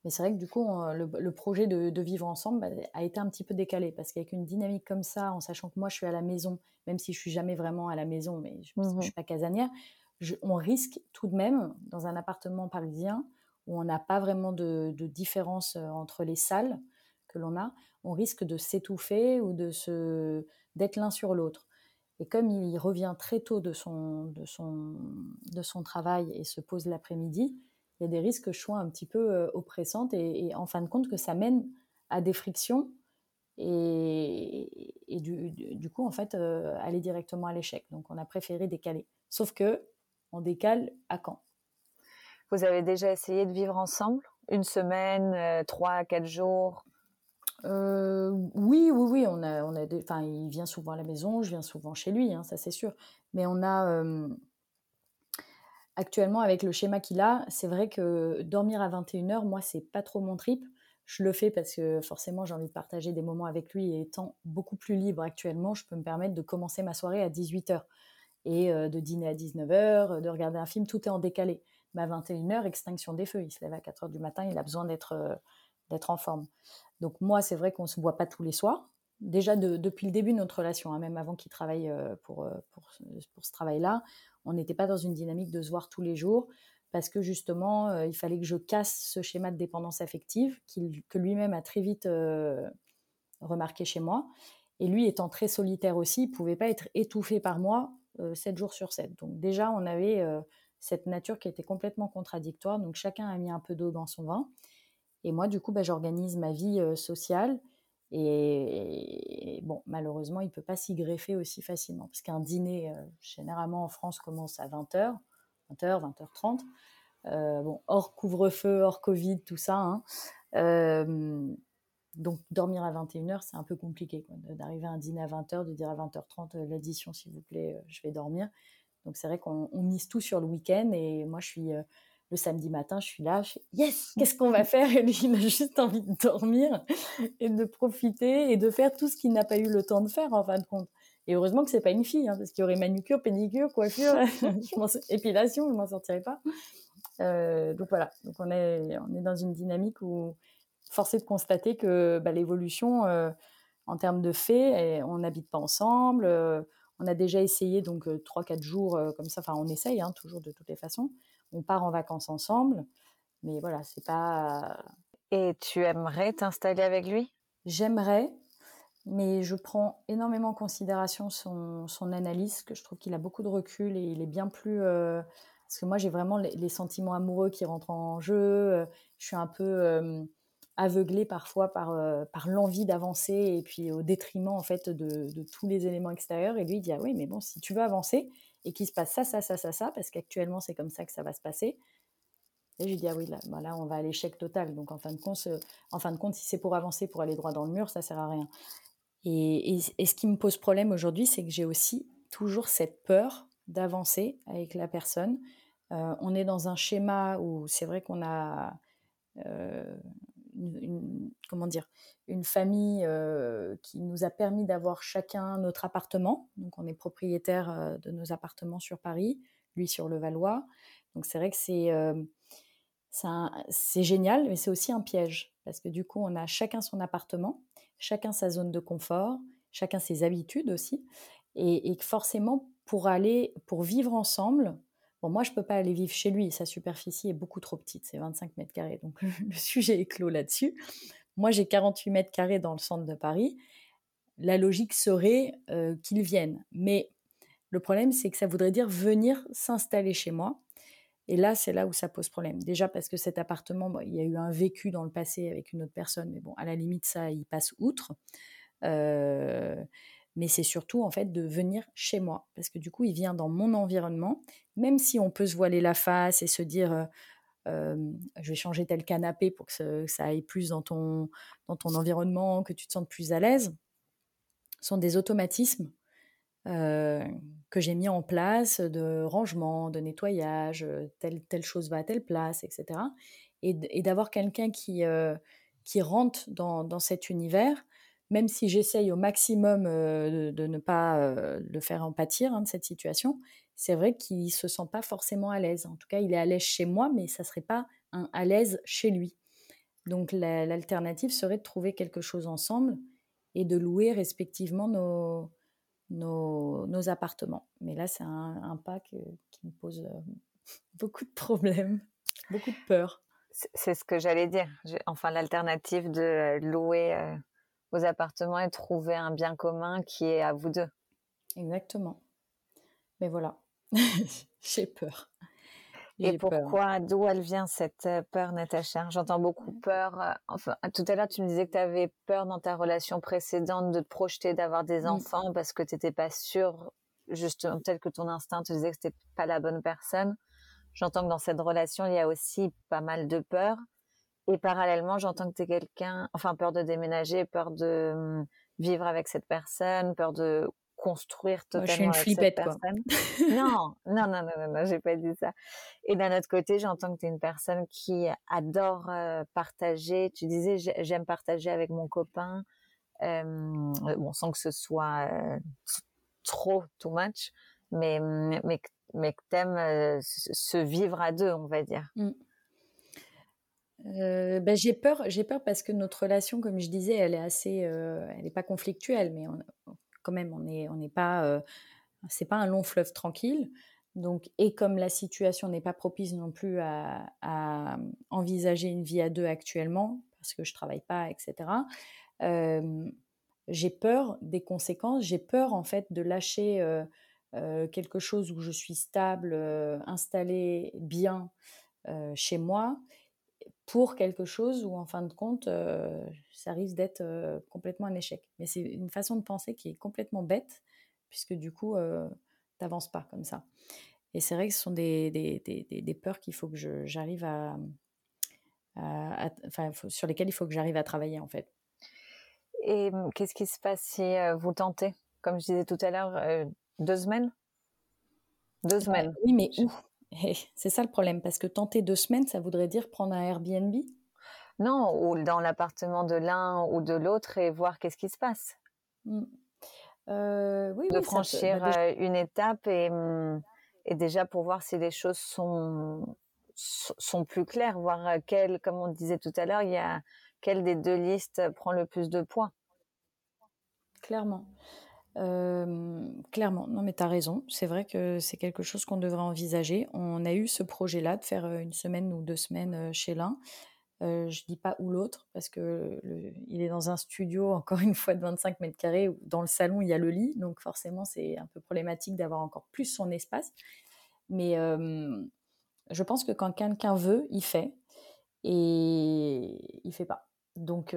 Mais c'est vrai que du coup, le, projet de, vivre ensemble bah, a été un petit peu décalé parce qu'avec une dynamique comme ça, en sachant que moi je suis à la maison, même si je suis jamais vraiment à la maison, mais je ne mmh suis pas casanière, on risque tout de même dans un appartement parisien où on n'a pas vraiment de, différence entre les salles que l'on a, on risque de s'étouffer ou de se d'être l'un sur l'autre. Et comme il revient très tôt de son, de son, de son travail et se pose l'après-midi, il y a des risques que je un petit peu euh, oppressante et, en fin de compte que ça mène à des frictions et, et du, du, coup, en fait, euh, aller directement à l'échec. Donc, on a préféré décaler. Sauf que on décale à quand? Vous avez déjà essayé de vivre ensemble? Une semaine, euh, trois, quatre jours? Oui, oui, oui, on a, on a, il vient souvent à la maison, je viens souvent chez lui, hein, ça c'est sûr. Mais on a, actuellement, avec le schéma qu'il a, c'est vrai que dormir à 21h, moi, c'est pas trop mon trip. Je le fais parce que forcément, j'ai envie de partager des moments avec lui et étant beaucoup plus libre actuellement, je peux me permettre de commencer ma soirée à 18h et euh, de dîner à 19h, de regarder un film, tout est en décalé. Mais à 21h, extinction des feux, il se lève à 4h du matin, il a besoin d'être euh, d'être en forme. Donc moi, c'est vrai qu'on ne se voit pas tous les soirs. Déjà depuis le début de notre relation, hein, même avant qu'il travaille euh, pour, pour, pour ce travail-là, on n'était pas dans une dynamique de se voir tous les jours parce que justement, euh, il fallait que je casse ce schéma de dépendance affective que lui-même a très vite euh, remarqué chez moi. Et lui, étant très solitaire aussi, il pouvait pas être étouffé par moi 7 euh, jours sur 7. Donc déjà, on avait cette nature qui était complètement contradictoire. Donc chacun a mis un peu d'eau dans son vin. Et moi, du coup, bah, j'organise ma vie sociale et, bon, malheureusement, il ne peut pas s'y greffer aussi facilement, parce qu'un dîner, généralement en France, commence à 20h, 20h, 20h30. bon, hors couvre-feu, hors Covid, tout ça. Hein. Donc, dormir à 21h, c'est un peu compliqué. D'arriver à un dîner à 20h, de dire à 20h30, euh, l'addition, s'il vous plaît, je vais dormir. Donc, c'est vrai qu'on mise tout sur le week-end. Et moi, je suis le samedi matin, je suis là, je yes, qu'est-ce qu'on va faire? Et lui, il a juste envie de dormir et de profiter et de faire tout ce qu'il n'a pas eu le temps de faire en fin de compte. Et heureusement que c'est pas une fille, hein, parce qu'il y aurait manucure, pédicure, coiffure, <laughs> épilation, je m'en sortirais pas. Euh, donc voilà, donc on est, on est dans une dynamique où force est de constater que bah, l'évolution euh, en termes de faits, on n'habite pas ensemble. Euh, on a déjà essayé donc 3-4 jours comme ça, enfin on essaye hein, toujours de toutes les façons on part en vacances ensemble. Mais voilà, c'est pas. Et tu aimerais t'installer avec lui? J'aimerais, mais je prends énormément en considération son, son analyse, que je trouve qu'il a beaucoup de recul et il est bien plus. Euh, parce que moi, j'ai vraiment les, sentiments amoureux qui rentrent en jeu. Euh, je suis un peu euh, aveuglée parfois par, par l'envie d'avancer et puis au détriment en fait de, de, tous les éléments extérieurs. Et lui, il dit Ah oui, mais bon, si tu veux avancer, et qu'il se passe ça, ça, ça, ça, ça, parce qu'actuellement c'est comme ça que ça va se passer. Et je lui dis ah oui là, bah on va à l'échec total. Donc en fin de compte, en fin de compte, si c'est pour avancer, pour aller droit dans le mur, ça sert à rien. Et, et, ce qui me pose problème aujourd'hui, c'est que j'ai aussi toujours cette peur d'avancer avec la personne. Euh, on est dans un schéma où c'est vrai qu'on a euh, une, comment dire, une famille euh, qui nous a permis d'avoir chacun notre appartement. Donc on est propriétaire euh, de nos appartements sur Paris, lui sur le Valois. Donc c'est vrai que c'est euh, c'est génial, mais c'est aussi un piège parce que du coup on a chacun son appartement, chacun sa zone de confort, chacun ses habitudes aussi, et, et forcément pour aller pour vivre ensemble, Bon, moi, je peux pas aller vivre chez lui. Sa superficie est beaucoup trop petite. C'est 25 mètres carrés. Donc, <laughs> le sujet est clos là-dessus. Moi, j'ai 48 mètres carrés dans le centre de Paris. La logique serait euh, qu'il vienne. Mais le problème, c'est que ça voudrait dire venir s'installer chez moi. Et là, c'est là où ça pose problème. Déjà parce que cet appartement, il y a eu un vécu dans le passé avec une autre personne, mais bon, à la limite, ça, il passe outre. Euh, mais c'est surtout en fait de venir chez moi parce que du coup il vient dans mon environnement même si on peut se voiler la face et se dire euh, euh, je vais changer tel canapé pour que ça, aille plus dans ton dans ton environnement que tu te sentes plus à l'aise sont des automatismes euh, que j'ai mis en place de rangement, de nettoyage, telle, telle chose va à telle place, etc. Et, d'avoir quelqu'un qui, qui rentre dans, dans, cet univers même si j'essaye au maximum de, ne pas le faire en pâtir hein, de cette situation, c'est vrai qu'il ne se sent pas forcément à l'aise. En tout cas, il est à l'aise chez moi, mais ça ne serait pas un à l'aise chez lui. Donc l'alternative serait de trouver quelque chose ensemble et de louer respectivement nos, nos, appartements. Mais là, c'est un, pas qui me pose <laughs> beaucoup de problèmes, beaucoup de peur. C'est ce que j'allais dire. Enfin, l'alternative de louer vos appartements et trouver un bien commun qui est à vous deux. Exactement. Mais voilà, <laughs> j'ai peur. Et pourquoi, d'où elle vient cette peur, Natacha? J'entends beaucoup peur. Enfin, tout à l'heure, tu me disais que tu avais peur dans ta relation précédente de te projeter, d'avoir des enfants parce que tu n'étais pas sûre, justement, peut-être que ton instinct te disait que c'était pas la bonne personne. J'entends que dans cette relation, il y a aussi pas mal de peur. Et parallèlement, j'entends que tu es quelqu'un, enfin, peur de déménager, peur de hum, vivre avec cette personne, peur de construire totalement je suis une flippette, cette personne. <laughs> non, non, non, non, non, non j'ai pas dit ça. Et d'un autre côté, j'entends que tu es une personne qui adore euh, partager. Tu disais, j'aime partager avec mon copain, euh, bon, sans que ce soit euh, trop, too much, mais, mais, mais que t'aimes se vivre à deux, on va dire. Mmh. Euh, ben, j'ai peur, j'ai peur parce que notre relation, comme je disais, elle est assez, euh, elle n'est pas conflictuelle, mais quand même, on n'est on n'est pas, euh, c'est pas un long fleuve tranquille. Donc, et comme la situation n'est pas propice non plus à, envisager une vie à deux actuellement, parce que je travaille pas, etc. j'ai peur des conséquences. J'ai peur en fait de lâcher quelque chose où je suis stable, installée, bien chez moi pour quelque chose où en fin de compte, euh, ça risque d'être euh, complètement un échec. Mais c'est une façon de penser qui est complètement bête, puisque du coup, euh, t'avances pas comme ça. Et c'est vrai que ce sont des, des, des, des peurs qu'il faut que j'arrive à, enfin, sur lesquelles il faut que j'arrive à travailler en fait. Et hum, qu'est-ce qui se passe si vous tentez, comme je disais tout à l'heure, deux semaines? Deux semaines. oui, mais où? C'est ça le problème, parce que tenter deux semaines, ça voudrait dire prendre un Airbnb? Non, ou dans l'appartement de l'un ou de l'autre et voir qu'est-ce qui se passe. Mmh. Euh, oui, de franchir bah, euh, une étape et, mmh, et, déjà pour voir si les choses sont, sont plus claires, voir euh, quel, comme on disait tout à l'heure, il y a quelle des deux listes prend le plus de points. Clairement clairement, non mais tu as raison, c'est vrai que c'est quelque chose qu'on devrait envisager. On a eu ce projet-là de faire une semaine ou deux semaines chez l'un. Euh, je dis pas où l'autre parce que il est dans un studio <laughs> encore une fois de 25 mètres carrés dans le salon il y a le lit. Donc forcément c'est un peu problématique d'avoir encore plus son espace. Mais je pense que quand quelqu'un veut il fait. Et il fait pas. Donc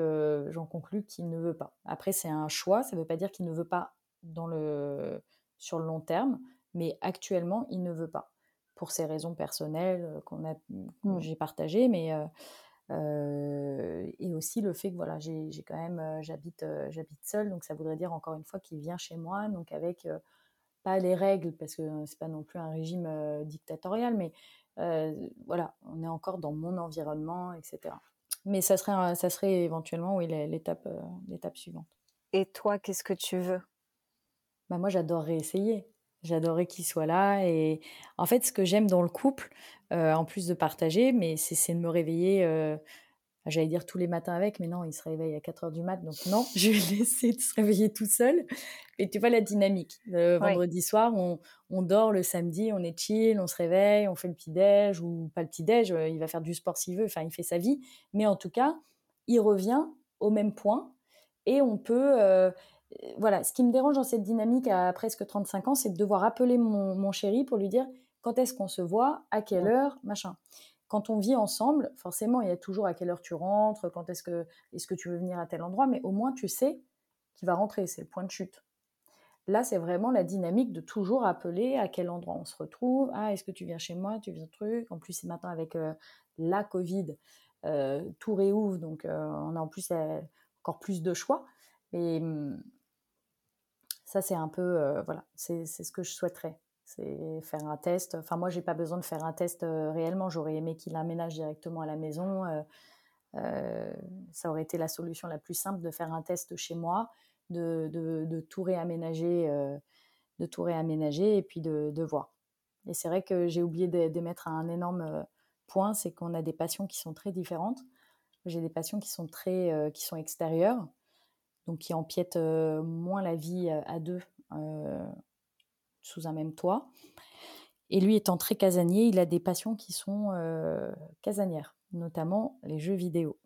j'en conclus qu'il ne veut pas. Après c'est un choix. Ça ne veut pas dire qu'il ne veut pas dans le, sur le long terme, mais actuellement, il ne veut pas. Pour ces raisons personnelles euh, qu'on a, que mmh. j'ai partagées, mais euh, euh, et aussi le fait que voilà, j'ai, quand même, j'habite, j'habite seule, donc ça voudrait dire encore une fois qu'il vient chez moi, donc avec pas les règles, parce que c'est pas non plus un régime dictatorial, mais voilà, on est encore dans mon environnement, etc. Mais ça serait, ça serait éventuellement oui, l'étape, l'étape suivante. Et toi, qu'est-ce que tu veux? Bah, moi j'adorerais essayer. J'adorerais qu'il soit là. Et en fait, ce que j'aime dans le couple, euh, en plus de partager, mais c'est de me réveiller, euh, j'allais dire tous les matins avec, mais non, il se réveille à 4 heures du mat, donc non, <laughs> je vais laisser de se réveiller tout seul. Et tu vois la dynamique. Le vendredi soir, on, on, dort le samedi, on est chill, on se réveille, on fait le petit-déj ou pas le petit-déj, euh, il va faire du sport s'il veut, enfin, il fait sa vie. Mais en tout cas, il revient au même point et on peut voilà, ce qui me dérange dans cette dynamique à presque 35 ans, c'est de devoir appeler mon, chéri pour lui dire quand est-ce qu'on se voit, à quelle heure, machin. Quand on vit ensemble, forcément, il y a toujours à quelle heure tu rentres, quand est-ce que, est-ce que tu veux venir à tel endroit, mais au moins tu sais qu'il va rentrer, c'est le point de chute. Là, c'est vraiment la dynamique de toujours appeler à quel endroit on se retrouve. Ah, est-ce que tu viens chez moi Tu viens truc? En plus, c'est maintenant avec euh, la Covid, euh, tout réouvre, donc euh, on a en plus encore plus de choix. Hum, ça, c'est un peu, euh, voilà, c'est ce que je souhaiterais. C'est faire un test. Enfin, moi, j'ai pas besoin de faire un test euh, réellement. J'aurais aimé qu'il aménage directement à la maison. ça aurait été la solution la plus simple de faire un test chez moi, de, de, tout réaménager, de tout réaménager et puis de, de voir. Et c'est vrai que j'ai oublié d'émettre un énorme point, c'est qu'on a des passions qui sont très différentes. J'ai des passions qui sont très, qui sont extérieures, donc qui empiètent moins la vie à deux sous un même toit. Et lui étant très casanier, il a des passions qui sont casanières, notamment les jeux vidéo.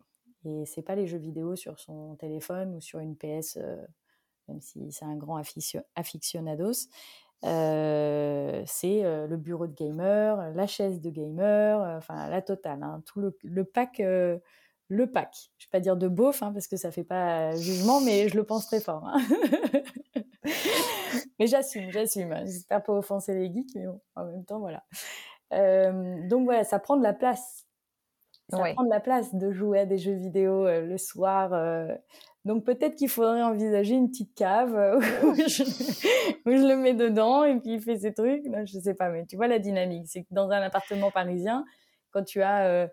Et c'est pas les jeux vidéo sur son téléphone ou sur une PS, même si c'est un grand aficionados. Euh, c'est le bureau de gamer, la chaise de gamer, enfin la totale, hein, tout le, pack, le pack. Je vais pas dire de beauf hein, parce que ça fait pas jugement, mais je le pense très fort. Hein. <laughs> mais j'assume, j'assume. J'espère pas offenser les geeks, mais bon, en même temps, voilà. donc voilà, ça prend de la place. Ça prend de la place de jouer à des jeux vidéo le soir donc peut-être qu'il faudrait envisager une petite cave euh, <laughs> où je, le mets dedans et puis il fait ses trucs. Je je sais pas, mais tu vois la dynamique. C'est que dans un appartement parisien, quand tu as euh,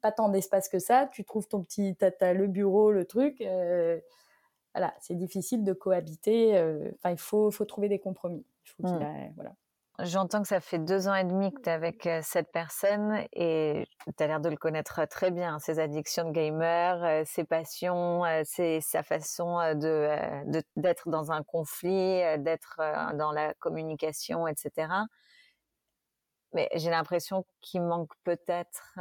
pas tant d'espace que ça, tu trouves ton petit, tata, le bureau, le truc. Euh, voilà, c'est difficile de cohabiter. Enfin, il faut, faut trouver des compromis. Mmh. voilà. J'entends que ça fait deux ans et demi que tu es avec cette personne et tu as l'air de le connaître très bien, ses addictions de gamer, ses passions, sa façon de d'être dans un conflit, d'être dans la communication, etc. Mais j'ai l'impression qu'il manque peut-être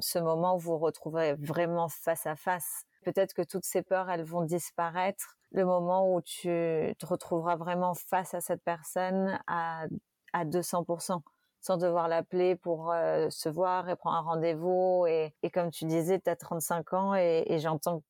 ce moment où vous vous retrouverez vraiment face à face. Peut-être que toutes ces peurs, elles vont disparaître. Le moment où tu te retrouveras vraiment face à cette personne à à 200% sans devoir l'appeler pour euh, se voir et prendre un rendez-vous. Et, comme tu disais, tu as 35 ans et, j'entends que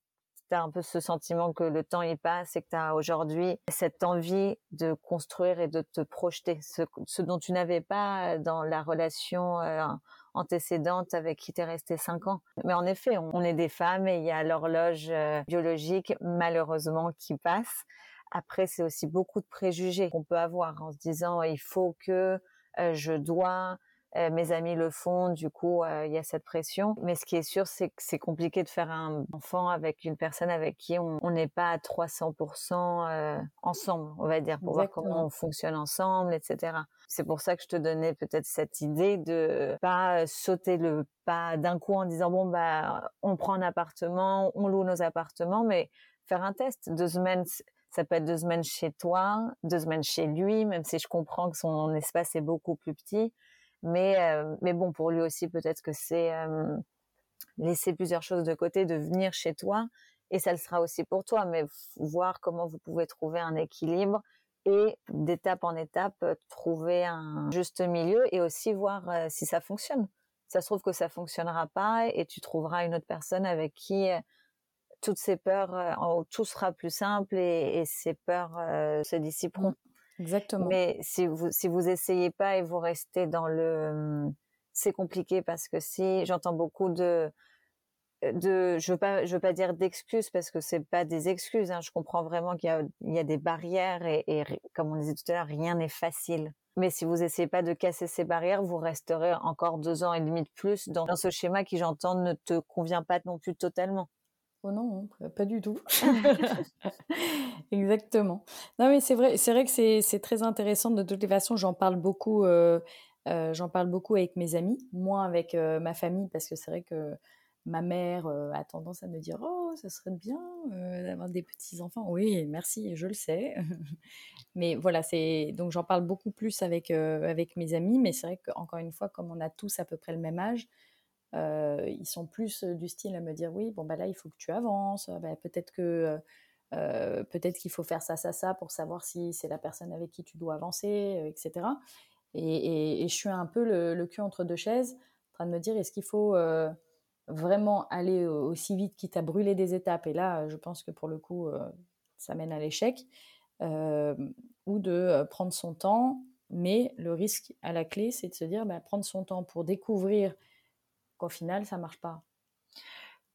tu as un peu ce sentiment que le temps y passe et que tu as aujourd'hui cette envie de construire et de te projeter, ce, dont tu n'avais pas dans la relation euh, antécédente avec qui tu es resté 5 ans. Mais en effet, on, est des femmes et il y a l'horloge euh, biologique malheureusement qui passe. Après, c'est aussi beaucoup de préjugés qu'on peut avoir en se disant il faut que je dois, mes amis le font, du coup il y a cette pression. Mais ce qui est sûr, c'est que c'est compliqué de faire un enfant avec une personne avec qui on n'est pas à 300% ensemble, on va dire, pour voir comment on fonctionne ensemble, etc. C'est pour ça que je te donnais peut-être cette idée de pas sauter le pas d'un coup en disant bon bah on prend un appartement, on loue nos appartements, mais faire un test deux semaines ça peut être deux semaines chez toi, deux semaines chez lui, même si je comprends que son espace est beaucoup plus petit. Mais, euh, mais bon, pour lui aussi, peut-être que c'est euh, laisser plusieurs choses de côté, de venir chez toi. Et ça le sera aussi pour toi, mais voir comment vous pouvez trouver un équilibre et d'étape en étape, trouver un juste milieu et aussi voir euh, si ça fonctionne. Ça se trouve que ça fonctionnera pas et tu trouveras une autre personne avec qui toutes ces peurs, euh, tout sera plus simple et, ces peurs euh, se dissiperont. Exactement. Mais si vous si vous essayez pas et vous restez dans le, mmh, c'est compliqué parce que si j'entends beaucoup de de je veux pas je veux pas dire d'excuses parce que c'est pas des excuses hein. je comprends vraiment qu'il y a il y a des barrières et, et comme on disait tout à l'heure rien n'est facile mais si vous essayez pas de casser ces barrières vous resterez encore deux ans et demi de plus dans, dans ce schéma qui j'entends ne te convient pas non plus totalement Oh non, pas du tout. <laughs> Exactement. Non, mais c'est vrai, c'est vrai que c'est très intéressant. De toutes les façons, j'en parle beaucoup. Euh, euh, j'en parle beaucoup avec mes amis, moins avec euh, ma famille, parce que c'est vrai que ma mère a tendance à me dire Oh, ça serait bien d'avoir des petits enfants. Oui, merci, je le sais. <laughs> mais voilà, c'est donc j'en parle beaucoup plus avec avec mes amis, mais c'est vrai qu'encore une fois, comme on a tous à peu près le même âge, euh, ils sont plus euh, du style à me dire oui, bon bah là il faut que tu avances, bah, peut-être que euh, peut-être qu'il faut faire ça, ça, ça pour savoir si c'est la personne avec qui tu dois avancer, etc. Et, je suis un peu le, cul entre deux chaises, en train de me dire est-ce qu'il faut vraiment aller aussi vite quitte à brûler des étapes? Et là, je pense que pour le coup, ça mène à l'échec, ou de prendre son temps. Mais le risque à la clé, c'est de se dire bah, prendre son temps pour découvrir qu'au final, ça marche pas.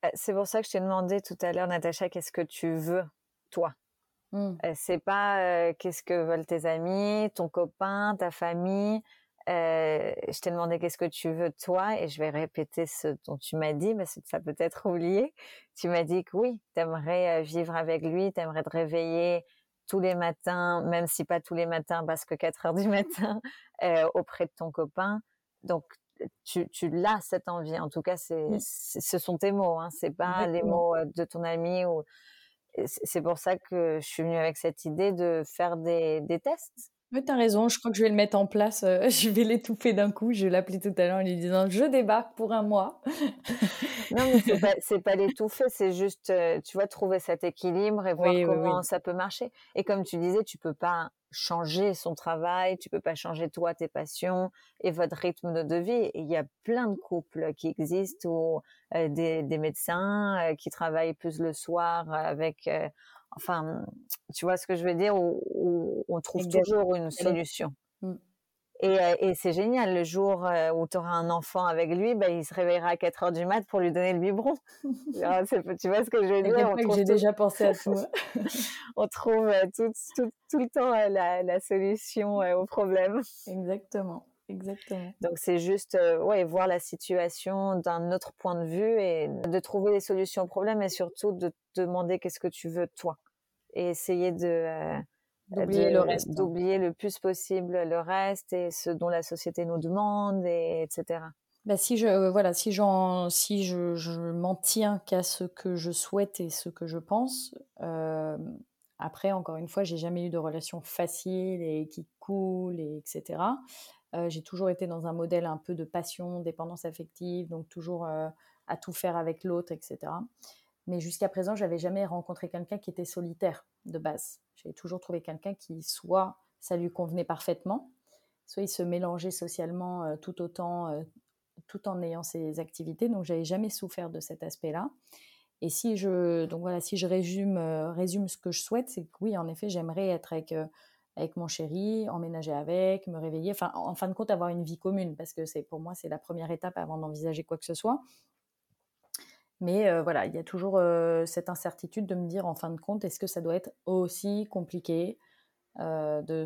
Euh, c'est pour ça que je t'ai demandé tout à l'heure, Natacha, qu'est-ce que tu veux, toi? Euh, C'est pas euh, qu'est-ce que veulent tes amis, ton copain, ta famille. euh, je t'ai demandé qu'est-ce que tu veux toi et je vais répéter ce dont tu m'as dit, mais ça peut être oublié. Tu m'as dit que oui, tu aimerais vivre avec lui, tu aimerais te réveiller tous les matins, même si pas tous les matins parce que 4 heures du <laughs> matin, auprès de ton copain. Donc, tu, tu l'as cette envie. En tout cas, c'est, ce sont tes mots, hein, c'est pas les mots de ton ami. Ou... C'est pour ça que je suis venue avec cette idée de faire des, des tests oui, as raison, je crois que je vais le mettre en place. Euh, <laughs> je vais l'étouffer d'un coup. Je l'appeler tout à l'heure en lui disant Je débarque pour un mois. <laughs> non, mais c'est pas, <laughs> pas l'étouffer, c'est juste, euh, tu vois, trouver cet équilibre et voir comment ça peut marcher. Et comme tu disais, tu peux pas changer son travail, tu peux pas changer toi, tes passions et votre rythme de vie. Il y a plein de couples qui existent ou euh, des, des, médecins qui travaillent plus le soir avec enfin, tu vois ce que je veux dire, où, on trouve toujours une solution. Mmh. Euh, et, c'est génial, le jour euh, où tu auras un enfant avec lui, bah, il se réveillera à 4 heures du mat pour lui donner le biberon. <laughs> Ah, tu vois ce que je veux dire J'ai déjà pensé à tout. <laughs> on trouve euh, tout, tout, le temps la, solution au problème. Exactement. Exactement. Donc c'est juste ouais, voir la situation d'un autre point de vue et de trouver des solutions au problème et surtout de te demander qu'est-ce que tu veux toi et essayer de d'oublier le reste, d'oublier le plus possible le reste et ce dont la société nous demande et etc. Bah si je voilà si j'en si je, je m'en tiens qu'à ce que je souhaite et ce que je pense après encore une fois j'ai jamais eu de relation facile et qui coule et etc j'ai toujours été dans un modèle un peu de passion, dépendance affective, donc toujours à tout faire avec l'autre, etc. Mais jusqu'à présent, j'avais jamais rencontré quelqu'un qui était solitaire de base. J'avais toujours trouvé quelqu'un qui soit ça lui convenait parfaitement, soit il se mélangeait socialement tout autant, tout en ayant ses activités. Donc j'avais jamais souffert de cet aspect-là. Et si je donc voilà, si je résume, résume ce que je souhaite, c'est que oui, en effet, j'aimerais être avec avec mon chéri, emménager avec, me réveiller, enfin, en fin de compte, avoir une vie commune, parce que c'est pour moi, c'est la première étape avant d'envisager quoi que ce soit. Mais euh, voilà, il y a toujours euh, cette incertitude de me dire, en fin de compte, est-ce que ça doit être aussi compliqué euh, de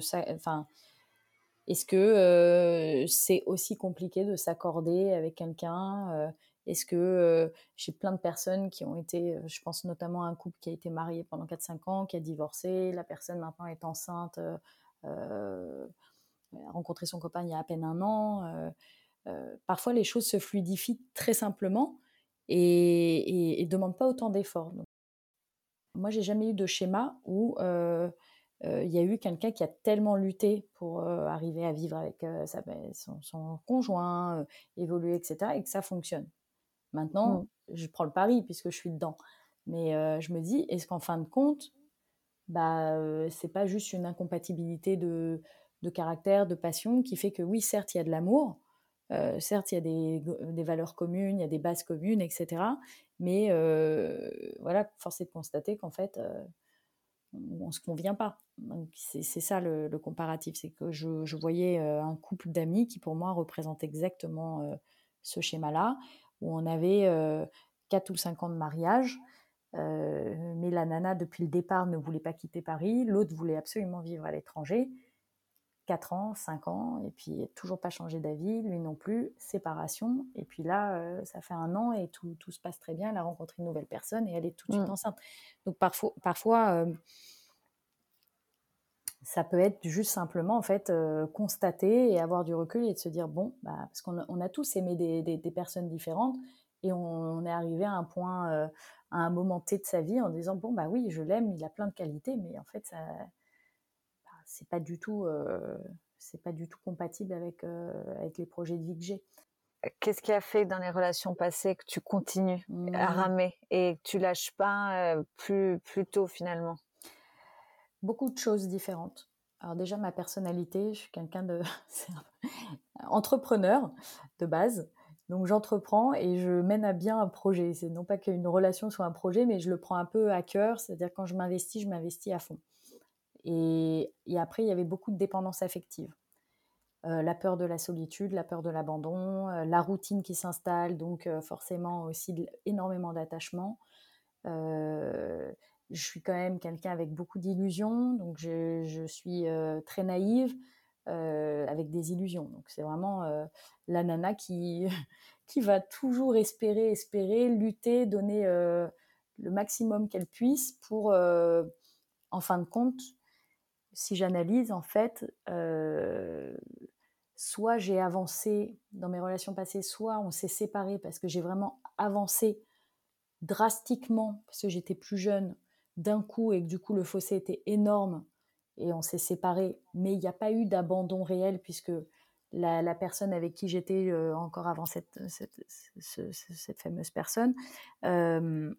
s'accorder avec quelqu'un est-ce que euh, j'ai plein de personnes qui ont été, je pense notamment à un couple qui a été marié pendant 4-5 ans, qui a divorcé, la personne maintenant est enceinte, a rencontré son copain il y a à peine un an. parfois les choses se fluidifient très simplement et ne demandent pas autant d'efforts. Moi, j'ai jamais eu de schéma où il y a eu quelqu'un qui a tellement lutté pour arriver à vivre avec ben, son, son, conjoint, évoluer, etc., et que ça fonctionne. Maintenant, mmh. je prends le pari puisque je suis dedans. Mais euh, je me dis, est-ce qu'en fin de compte, bah, euh, c'est pas juste une incompatibilité de, de, caractère, de passion qui fait que oui, certes, il y a de l'amour, euh, certes, il y a des, des, valeurs communes, il y a des bases communes, etc. Mais voilà, force est de constater qu'en fait, on ne se convient pas. C'est ça le, le comparatif, c'est que je, je voyais un couple d'amis qui pour moi représente exactement ce schéma-là où on avait 4 ou 5 ans de mariage. mais la nana, depuis le départ, ne voulait pas quitter Paris. L'autre voulait absolument vivre à l'étranger. 4 ans, 5 ans, et puis toujours pas changé d'avis, lui non plus, séparation. Et puis là, ça fait un an et tout, tout, se passe très bien. Elle a rencontré une nouvelle personne et elle est tout de suite mmh. enceinte. Donc parfois, parfois ça peut être juste simplement en fait euh, constater et avoir du recul et de se dire bon bah, parce qu'on a, on a tous aimé des, des, personnes différentes et on, est arrivé à un point euh, à un moment T de sa vie en disant bon bah oui je l'aime il a plein de qualités mais en fait ça bah, c'est pas du tout euh, c'est pas du tout compatible avec avec les projets de vie que j'ai Qu'est-ce qui a fait dans les relations passées que tu continues à mmh. ramer et que tu lâches pas plus, plus tôt finalement? Beaucoup de choses différentes. Alors déjà ma personnalité, je suis quelqu'un de <laughs> entrepreneur de base. Donc j'entreprends et je mène à bien un projet. C'est non pas qu'une relation soit un projet, mais je le prends un peu à cœur. C'est-à-dire quand je m'investis, je m'investis à fond. Et, après, il y avait beaucoup de dépendance affective. Euh, la peur de la solitude, la peur de l'abandon, euh, la routine qui s'installe, donc euh, forcément aussi énormément d'attachement je suis quand même quelqu'un avec beaucoup d'illusions, donc je, suis très naïve. avec des illusions. Donc c'est vraiment la nana qui, <laughs> qui va toujours espérer, espérer, lutter, donner le maximum qu'elle puisse pour, en fin de compte, si j'analyse, en fait, soit j'ai avancé dans mes relations passées, soit on s'est séparés parce que j'ai vraiment avancé drastiquement parce que j'étais plus jeune d'un coup et que du coup le fossé était énorme et on s'est séparés. Mais il n'y a pas eu d'abandon réel puisque la, personne avec qui j'étais euh, encore avant cette, cette, fameuse personne, euh,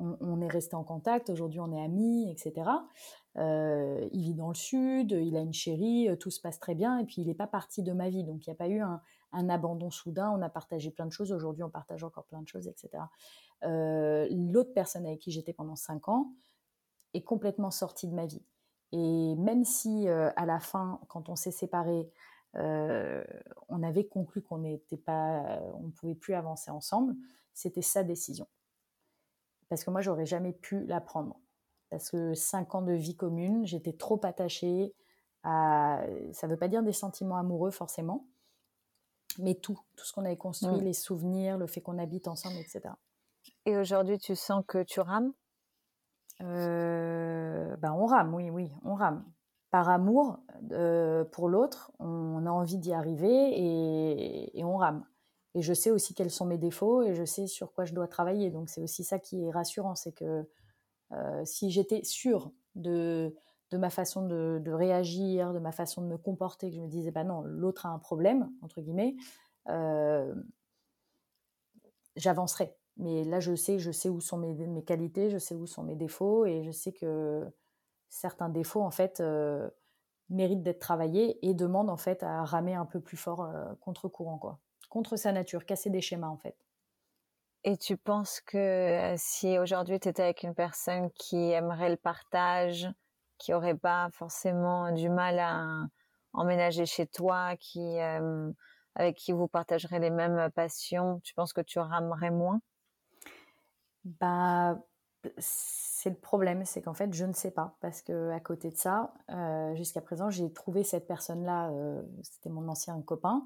on, est resté en contact. Aujourd'hui, on est amis, etc. Euh, il vit dans le sud, il a une chérie, tout se passe très bien. Et puis, il n'est pas parti de ma vie. Donc, il n'y a pas eu un, un, abandon soudain. On a partagé plein de choses. Aujourd'hui, on partage encore plein de choses, etc. L'autre personne avec qui j'étais pendant cinq ans est complètement sortie de ma vie. Et même si à la fin, quand on s'est séparés, on avait conclu qu'on n'était pas, on ne pouvait plus avancer ensemble, c'était sa décision. Parce que moi, j'aurais jamais pu la prendre. Parce que cinq ans de vie commune, j'étais trop attachée à. Ça ne veut pas dire des sentiments amoureux forcément, mais tout, tout ce qu'on avait construit, mmh. les souvenirs, le fait qu'on habite ensemble, etc. Et aujourd'hui, tu sens que tu rames? Ben on rame, oui, oui, on rame par amour euh, pour l'autre, on a envie d'y arriver et, on rame. Et je sais aussi quels sont mes défauts et je sais sur quoi je dois travailler. Donc c'est aussi ça qui est rassurant, c'est que euh, si j'étais sûre de, de ma façon de, réagir, de ma façon de me comporter, que je me disais, bah non, l'autre a un problème, entre guillemets, j'avancerais. Mais là, je sais, je sais où sont mes, mes, qualités, je sais où sont mes défauts et je sais que certains défauts en fait euh, méritent d'être travaillés et demandent en fait à ramer un peu plus fort euh, contre courant quoi, contre sa nature, casser des schémas en fait. Et tu penses que euh, si aujourd'hui tu étais avec une personne qui aimerait le partage, qui aurait pas forcément du mal à emménager chez toi, qui avec qui vous partagerez les mêmes passions, tu penses que tu ramerais moins? Bah c'est le problème, c'est qu'en fait, je ne sais pas. Parce que à côté de ça, euh, jusqu'à présent, j'ai trouvé cette personne-là, euh, c'était mon ancien copain,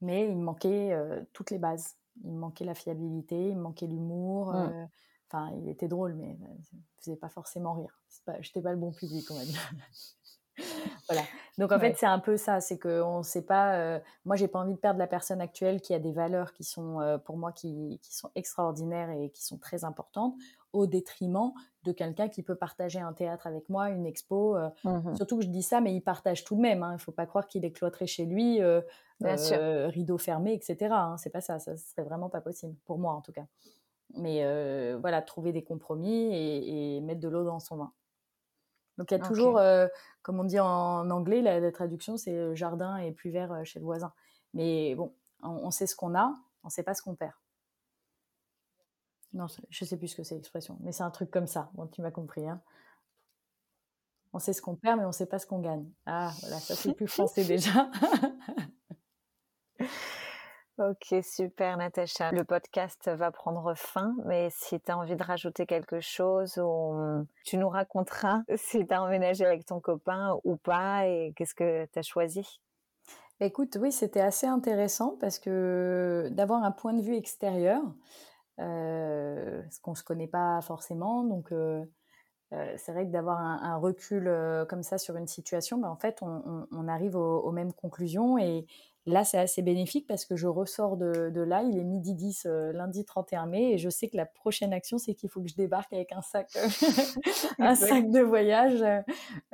mais il me manquait euh, toutes les bases. Il me manquait la fiabilité, il me manquait l'humour. Mmh. Enfin, il était drôle, mais il ne faisait pas forcément rire. Je n'étais pas le bon public, on va dire. Voilà. Donc en fait, c'est un peu ça, c'est qu'on ne sait pas. Euh, moi, j'ai pas envie de perdre la personne actuelle qui a des valeurs qui sont euh, pour moi qui, qui, sont extraordinaires et qui sont très importantes, au détriment de quelqu'un qui peut partager un théâtre avec moi, une expo. Euh, mmh surtout que je dis ça, mais il partage tout de même. Hein. Il ne faut pas croire qu'il est cloîtré chez lui, rideau fermé, etc. Hein. C'est pas ça. Ça serait vraiment pas possible pour moi en tout cas. Mais voilà, trouver des compromis et, et mettre de l'eau dans son vin. Donc il y a toujours, euh, comme on dit en anglais, la, traduction c'est euh, jardin et plus vert euh, chez le voisin. Mais bon, on, sait ce qu'on a, on ne sait pas ce qu'on perd. Non, je ne sais plus ce que c'est l'expression, mais c'est un truc comme ça. Bon, tu m'as compris. Hein. On sait ce qu'on perd, mais on ne sait pas ce qu'on gagne. Ah, voilà, ça c'est plus <laughs> français déjà. <laughs> Ok, super Natacha. Le podcast va prendre fin, mais si tu as envie de rajouter quelque chose, tu nous raconteras <laughs> si tu as emménagé avec ton copain ou pas et qu'est-ce que tu as choisi? Écoute, oui, c'était assez intéressant parce que d'avoir un point de vue extérieur, euh, ce qu'on ne se connaît pas forcément, donc euh, euh, c'est vrai que d'avoir un, recul euh, comme ça sur une situation, ben, en fait, on, arrive aux, mêmes conclusions et, Là, c'est assez bénéfique parce que je ressors de, là, il est midi 10, euh, lundi 31 mai, et je sais que la prochaine action, c'est qu'il faut que je débarque avec un sac, euh, <laughs> un sac de voyage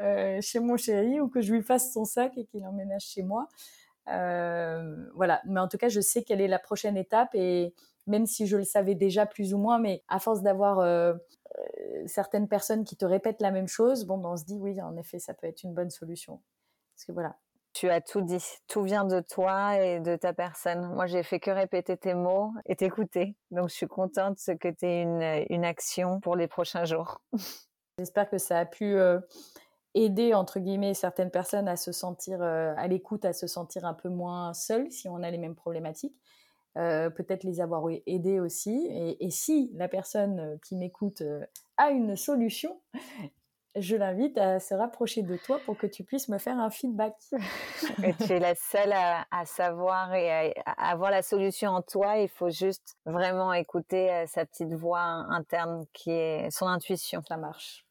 euh, chez mon chéri ou que je lui fasse son sac et qu'il emménage chez moi. voilà, mais en tout cas, je sais quelle est la prochaine étape et même si je le savais déjà plus ou moins, mais à force d'avoir certaines personnes qui te répètent la même chose, bon, ben, on se dit oui, en effet, ça peut être une bonne solution. Parce que voilà, tu as tout dit. Tout vient de toi et de ta personne. Moi, j'ai fait que répéter tes mots et t'écouter. Donc, je suis contente que tu aies une, une, action pour les prochains jours. <laughs> J'espère que ça a pu euh, aider, entre guillemets, certaines personnes à se sentir euh, à l'écoute, à se sentir un peu moins seules si on a les mêmes problématiques. Euh, peut-être les avoir aidés aussi. Et, et, si la personne qui m'écoute a une solution, je l'invite à se rapprocher de toi pour que tu puisses me faire un feedback. <laughs> et tu es la seule à, savoir et à, avoir la solution en toi. Il faut juste vraiment écouter euh, sa petite voix interne qui est son intuition. Ça marche.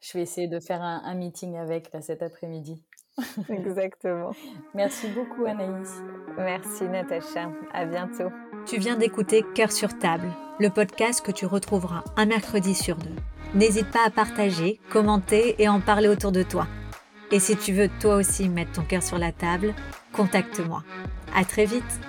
Je vais essayer de faire un, meeting avec là, cet après-midi. <laughs> Exactement. Merci beaucoup Anaïs. Merci Natacha. À bientôt. Tu viens d'écouter Cœur sur table, le podcast que tu retrouveras un mercredi sur deux. N'hésite pas à partager, commenter et en parler autour de toi. Et si tu veux toi aussi mettre ton cœur sur la table, contacte-moi. À très vite!